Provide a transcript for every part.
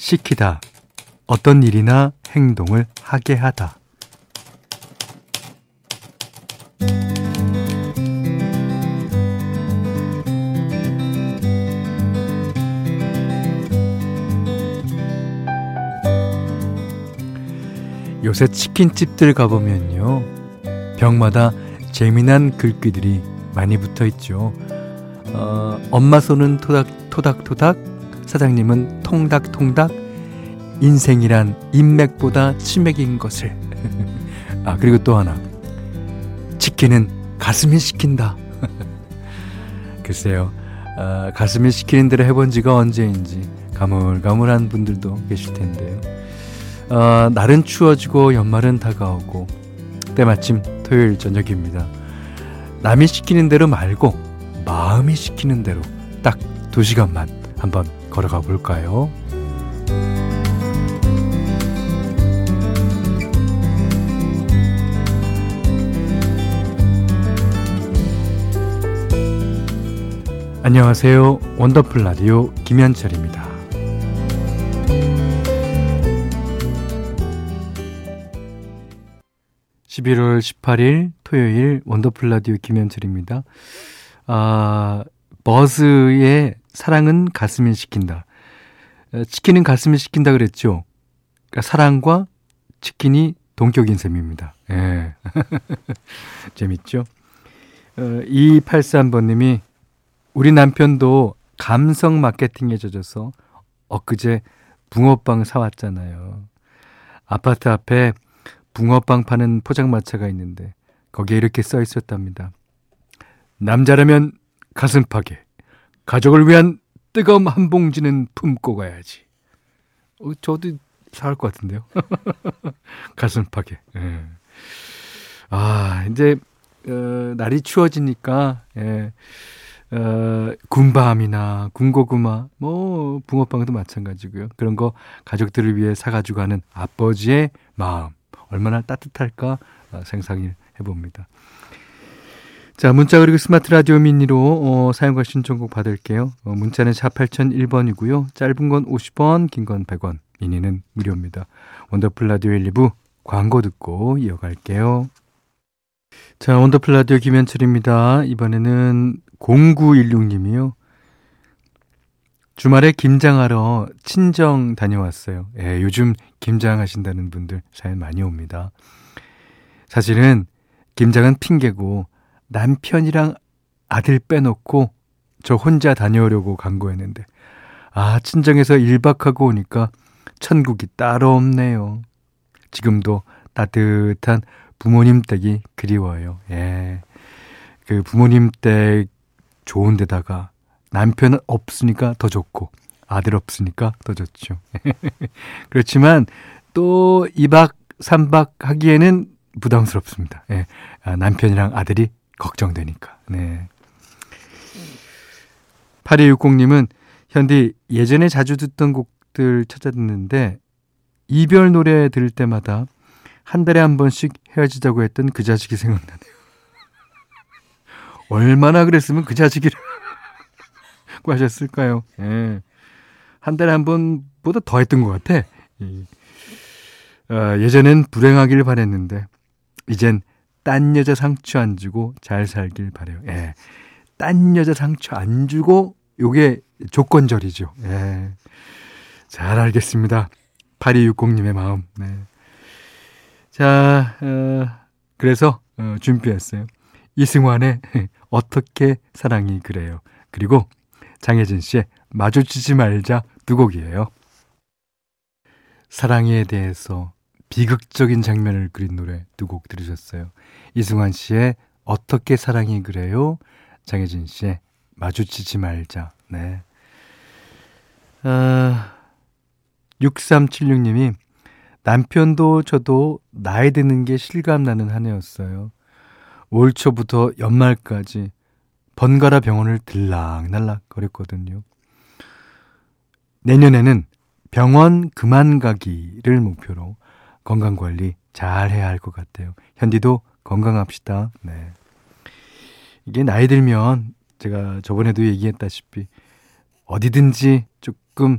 시키다. 어떤 일이나 행동을 하게 하다. 요새 치킨집들 가보면요. 벽마다 재미난 글귀들이 많이 붙어 있죠. 어, 엄마 손은 토닥, 토닥토닥, 사장님은 통닥통닥, 인생이란 인맥보다 치맥인 것을. 아, 그리고 또 하나. 치킨은 가슴이 시킨다. 글쎄요. 아, 가슴이 시키는 대로 해본 지가 언제인지 가물가물한 분들도 계실 텐데요. 어, 날은 추워지고 연말은 다가오고 때마침 토요일 저녁입니다. 남이 시키는 대로 말고 마음이 시키는 대로 딱두 시간만 한번 걸어가 볼까요? 안녕하세요. 원더풀 라디오 김현철입니다. 11월 18일 토요일 원더풀 라디오 김현철입니다. 아, 버즈의 사랑은 가슴이 시킨다. 어, 치킨은 가슴이 시킨다 그랬죠. 그러니까 사랑과 치킨이 동격인 셈입니다. 예. 재밌죠? 어, 2283번님이 우리 남편도 감성 마케팅에 젖어서 엊그제 붕어빵 사왔잖아요. 아파트 앞에 붕어빵 파는 포장마차가 있는데 거기에 이렇게 써 있었답니다. 남자라면 가슴팍에 가족을 위한 뜨거움 한 봉지는 품고 가야지. 어, 저도 사올 것 같은데요. 가슴팍에. 예. 아 이제 어, 날이 추워지니까 예. 어, 군밤이나 군고구마, 뭐 붕어빵도 마찬가지고요. 그런 거 가족들을 위해 사가지고 가는 아버지의 마음. 얼마나 따뜻할까 어, 생각해 봅니다. 자, 문자 그리고 스마트 라디오 미니로 어, 사연과 신청곡 받을게요. 어, 문자는 4 8001번이고요. 짧은 건 50원, 긴 건 100원, 미니는 무료입니다. 원더풀 라디오 1, 2부 광고 듣고 이어갈게요. 자, 원더풀 라디오 김현철입니다. 이번에는 0916님이요. 주말에 김장하러 친정 다녀왔어요. 예, 요즘 김장하신다는 분들 사연 많이 옵니다. 사실은 김장은 핑계고 남편이랑 아들 빼놓고 저 혼자 다녀오려고 간 거였는데 아 친정에서 1박하고 오니까 천국이 따로 없네요. 지금도 따뜻한 부모님 댁이 그리워요. 예. 그 부모님 댁 좋은 데다가 남편은 없으니까 더 좋고 아들 없으니까 더 좋죠. 그렇지만 또 2박 3박 하기에는 부담스럽습니다. 예. 아, 남편이랑 아들이 걱정되니까. 네. 8260님은 현디 예전에 자주 듣던 곡들 찾아 듣는데 이별 노래 들을 때마다 한 달에 한 번씩 헤어지자고 했던 그 자식이 생각나네요. 얼마나 그랬으면 그 자식이라고 하셨을까요? 예. 한 달에 한 번보다 더 했던 것 같아. 어, 예전엔 불행하길 바랬는데, 이젠 딴 여자 상처 안 주고 잘 살길 바래요. 예. 딴 여자 상처 안 주고 요게 조건절이죠. 예. 잘 알겠습니다. 8260님의 마음. 네. 자, 어, 그래서 어, 준비했어요. 이승환의 어떻게 사랑이 그래요. 그리고 장혜진 씨의 마주치지 말자 두 곡이에요. 사랑에 대해서 비극적인 장면을 그린 노래 두 곡 들으셨어요. 이승환 씨의 어떻게 사랑이 그래요? 장혜진 씨의 마주치지 말자. 네. 아, 6376님이 남편도 저도 나이 드는 게 실감나는 한 해였어요. 올 초부터 연말까지 번갈아 병원을 들락날락 거렸거든요. 내년에는 병원 그만 가기를 목표로 건강 관리 잘 해야 할 것 같아요. 현디도 건강합시다. 네. 이게 나이 들면 제가 저번에도 얘기했다시피 어디든지 조금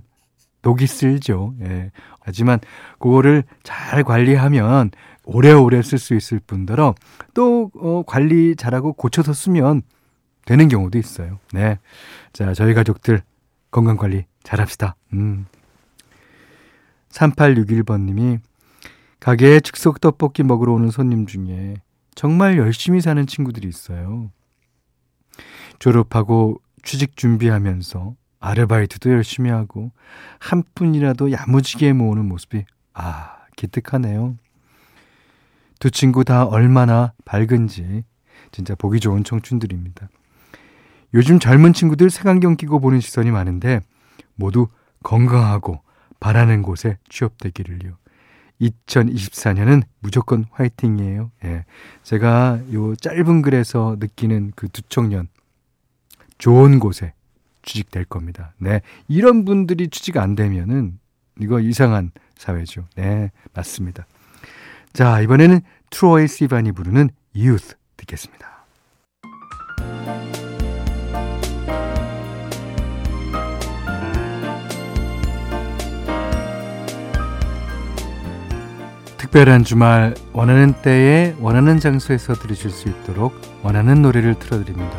독이 쓸죠. 예. 하지만 그거를 잘 관리하면 오래오래 쓸 수 있을 뿐더러 또 어, 관리 잘하고 고쳐서 쓰면 되는 경우도 있어요. 네. 자, 저희 가족들 건강 관리 잘합시다. 음. 3861번 님이 가게에 즉석 떡볶이 먹으러 오는 손님 중에 정말 열심히 사는 친구들이 있어요. 졸업하고 취직 준비하면서 아르바이트도 열심히 하고 한 푼이라도 야무지게 모으는 모습이 아 기특하네요. 두 친구 다 얼마나 밝은지 진짜 보기 좋은 청춘들입니다. 요즘 젊은 친구들 색안경 끼고 보는 시선이 많은데 모두 건강하고 바라는 곳에 취업되기를요. 2024년은 무조건 화이팅이에요. 예. 제가 요 짧은 글에서 느끼는 그 두 청년 좋은 곳에 취직될 겁니다. 네. 이런 분들이 취직 안 되면은 이거 이상한 사회죠. 네. 맞습니다. 자, 이번에는 트로이 시반이 부르는 Youth 듣겠습니다. 특별한 주말 원하는 때에 원하는 장소에서 들으실 수 있도록 원하는 노래를 틀어드립니다.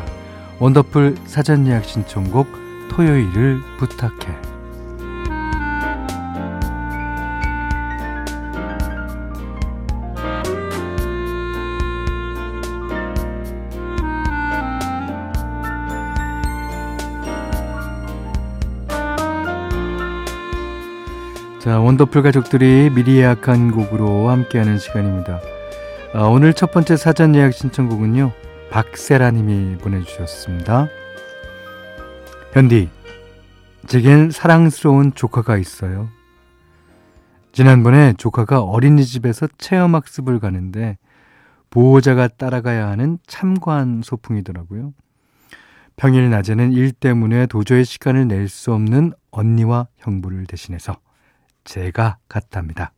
원더풀 사전 예약 신청곡 토요일을 부탁해. 자, 원더풀 가족들이 미리 예약한 곡으로 함께하는 시간입니다. 아, 오늘 첫 번째 사전 예약 신청곡은요. 박세라 님이 보내주셨습니다. 현디, 제겐 사랑스러운 조카가 있어요. 지난번에 조카가 어린이집에서 체험학습을 가는데 보호자가 따라가야 하는 참관 소풍이더라고요. 평일 낮에는 일 때문에 도저히 시간을 낼 수 없는 언니와 형부를 대신해서 제가 갔답니다.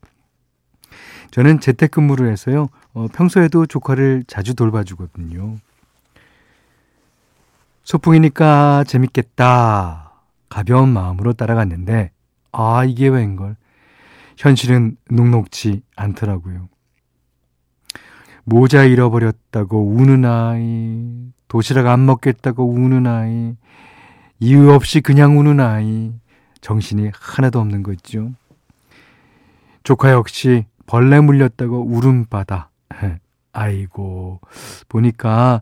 저는 재택근무를 해서요. 어, 평소에도 조카를 자주 돌봐주거든요. 소풍이니까 재밌겠다. 가벼운 마음으로 따라갔는데, 아, 이게 웬걸. 현실은 녹록지 않더라고요. 모자 잃어버렸다고 우는 아이, 도시락 안 먹겠다고 우는 아이, 이유 없이 그냥 우는 아이, 정신이 하나도 없는 거 있죠. 조카 역시 벌레 물렸다고 울음바다. 아이고, 보니까,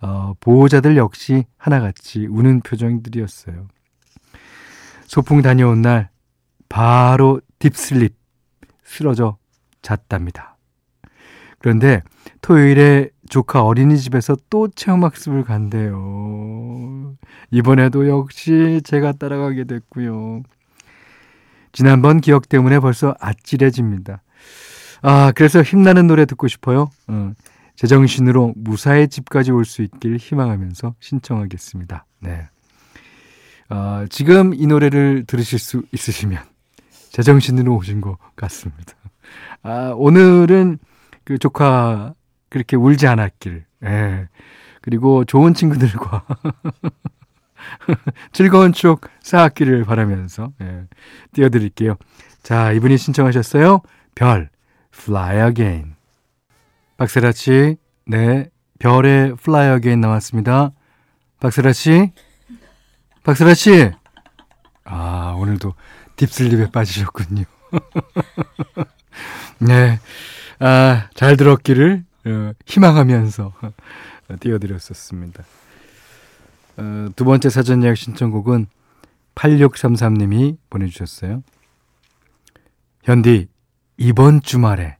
어, 보호자들 역시 하나같이 우는 표정들이었어요. 소풍 다녀온 날, 바로 딥슬립, 쓰러져 잤답니다. 그런데 토요일에 조카 어린이집에서 또 체험학습을 간대요. 이번에도 역시 제가 따라가게 됐고요. 지난번 기억 때문에 벌써 아찔해집니다. 아, 그래서 힘나는 노래 듣고 싶어요. 어, 제정신으로 무사히 집까지 올 수 있길 희망하면서 신청하겠습니다. 네. 어, 지금 이 노래를 들으실 수 있으시면 제정신으로 오신 것 같습니다. 아, 오늘은 그 조카 그렇게 울지 않았길. 예. 그리고 좋은 친구들과 즐거운 추억 쌓았기를 바라면서 예, 띄워드릴게요. 자, 이분이 신청하셨어요. 별, Fly Again. 박세라 씨, 네, 별의 Fly Again 나왔습니다. 박세라 씨, 박세라 씨. 아, 오늘도 딥슬립에 빠지셨군요. 네, 아, 잘 들었기를 어, 희망하면서 띄워드렸었습니다. 어, 두 번째 사전 예약 신청곡은 8633님이 보내주셨어요. 현디, 이번 주말에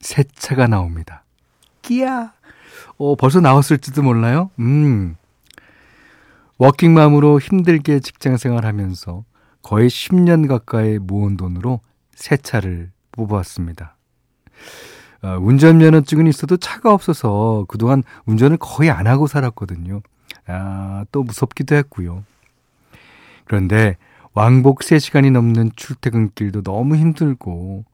새 차가 나옵니다. 끼야! 어, 벌써 나왔을지도 몰라요? 음. 워킹맘으로 힘들게 직장 생활하면서 거의 10년 가까이 모은 돈으로 새 차를 뽑아왔습니다. 어, 운전면허증은 있어도 차가 없어서 그동안 운전을 거의 안 하고 살았거든요. 아, 또 무섭기도 했고요. 그런데 왕복 3시간이 넘는 출퇴근길도 너무 힘들고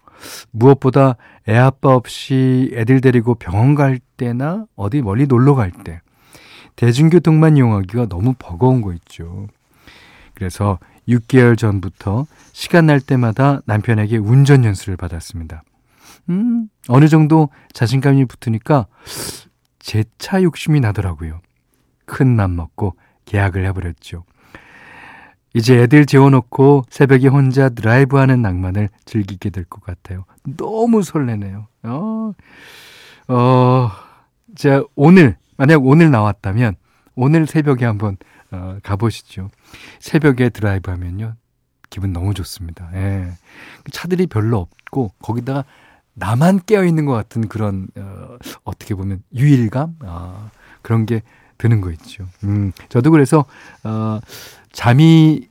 무엇보다 애 아빠 없이 애들 데리고 병원 갈 때나 어디 멀리 놀러 갈 때 대중교통만 이용하기가 너무 버거운 거 있죠. 그래서 6개월 전부터 시간 날 때마다 남편에게 운전 연수를 받았습니다. 음, 어느 정도 자신감이 붙으니까 제 차 욕심이 나더라고요. 큰 맘 먹고 계약을 해버렸죠. 이제 애들 재워놓고 새벽에 혼자 드라이브하는 낭만을 즐기게 될 것 같아요. 너무 설레네요. 어, 어, 제가 오늘, 만약 오늘 나왔다면, 오늘 새벽에 한번 어, 가보시죠. 새벽에 드라이브 하면요. 기분 너무 좋습니다. 예. 차들이 별로 없고, 거기다가 나만 깨어있는 것 같은 그런, 어, 어떻게 보면 유일감? 아, 그런 게 드는 거 있죠. 음, 저도 그래서, 어, 잠이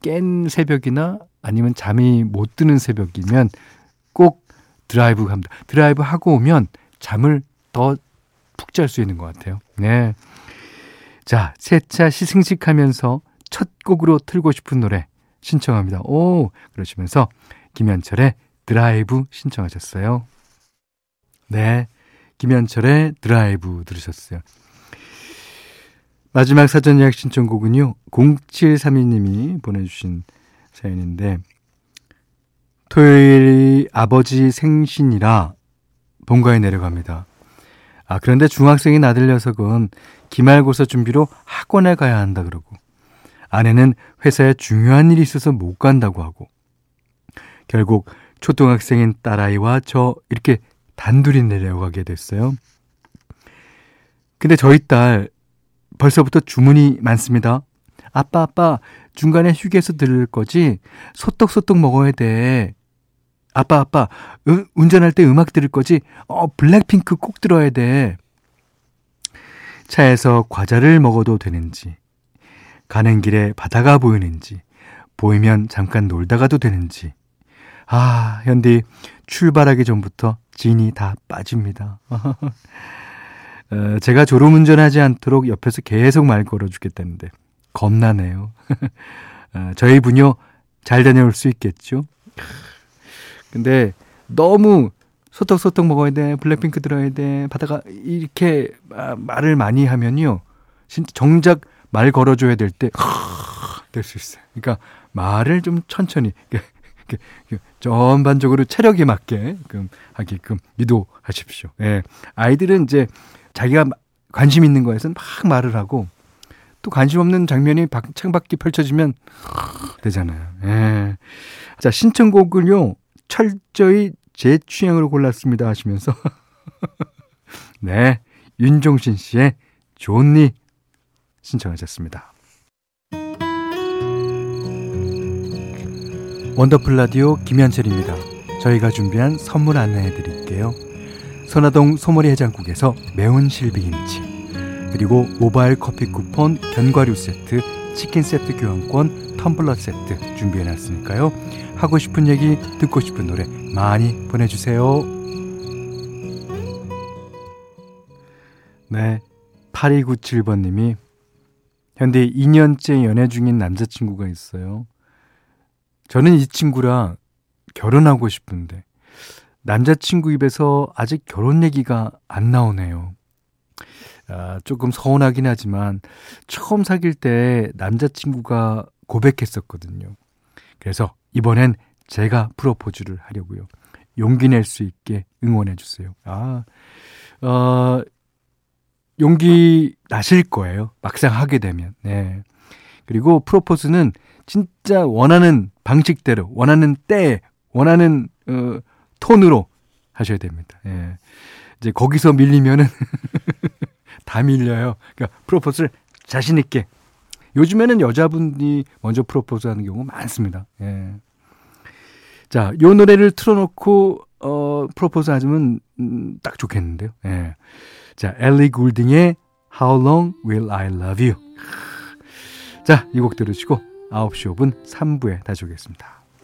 깬 새벽이나 아니면 잠이 못 드는 새벽이면 꼭 드라이브 합니다. 드라이브 하고 오면 잠을 더 푹 잘 수 있는 것 같아요. 네. 자, 새 차 시승식하면서 첫 곡으로 틀고 싶은 노래 신청합니다. 오, 그러시면서 김현철의 드라이브 신청하셨어요. 네. 김현철의 드라이브 들으셨어요. 마지막 사전 예약 신청곡은요. 0732님이 보내주신 사연인데 토요일이 아버지 생신이라 본가에 내려갑니다. 아 그런데 중학생인 아들 녀석은 기말고사 준비로 학원에 가야 한다 그러고 아내는 회사에 중요한 일이 있어서 못 간다고 하고 결국 초등학생인 딸아이와 저 이렇게 단둘이 내려가게 됐어요. 근데 저희 딸 벌써부터 주문이 많습니다. 아빠, 아빠, 중간에 휴게소 들을 거지? 소떡소떡 먹어야 돼. 아빠, 아빠, 으, 운전할 때 음악 들을 거지? 어, 블랙핑크 꼭 들어야 돼. 차에서 과자를 먹어도 되는지, 가는 길에 바다가 보이는지, 보이면 잠깐 놀다 가도 되는지. 아, 현디, 출발하기 전부터 진이 다 빠집니다. 어, 제가 졸음운전하지 않도록 옆에서 계속 말 걸어주겠다는데 겁나네요. 어, 저희 부녀 잘 다녀올 수 있겠죠? 근데 너무 소떡소떡 먹어야 돼, 블랙핑크 들어야 돼, 바다가 이렇게 말을 많이 하면요. 진짜 정작 말 걸어줘야 될 때, 될 수 있어요. 그러니까 말을 좀 천천히, 전반적으로 체력에 맞게 하게끔 유도하십시오. 예. 아이들은 이제 자기가 관심 있는 거에서는 막 말을 하고 또 관심 없는 장면이 창밖에 펼쳐지면 되잖아요. 예. 자, 신청곡을요, 철저히 제 취향으로 골랐습니다 하시면서. 네. 윤종신 씨의 좋니 신청하셨습니다. 원더풀 라디오 김현철입니다. 저희가 준비한 선물 안내해 드릴게요. 선화동 소머리 해장국에서 매운 실비김치 그리고 모바일 커피 쿠폰 견과류 세트 치킨 세트 교환권 텀블러 세트 준비해놨으니까요. 하고 싶은 얘기 듣고 싶은 노래 많이 보내주세요. 네 8297번님이 현대 2년째 연애 중인 남자친구가 있어요. 저는 이 친구랑 결혼하고 싶은데 남자친구 입에서 아직 결혼 얘기가 안 나오네요. 아, 조금 서운하긴 하지만 처음 사귈 때 남자친구가 고백했었거든요. 그래서 이번엔 제가 프로포즈를 하려고요. 용기 낼 수 있게 응원해 주세요. 아, 어, 용기 나실 거예요. 막상 하게 되면. 네. 그리고 프로포즈는 진짜 원하는 방식대로, 원하는 때, 원하는, 어, 톤으로 하셔야 됩니다. 예. 이제 거기서 밀리면은 다 밀려요. 그러니까 프로포즈를 자신 있게. 요즘에는 여자분이 먼저 프로포즈 하는 경우 많습니다. 예. 자, 요 노래를 틀어놓고 어 프로포즈 하시면 음, 딱 좋겠는데요. 예. 자, 엘리 굴딩의 How Long Will I Love You. 자, 이 곡 들으시고 9시 5분 3부에 다시 오겠습니다.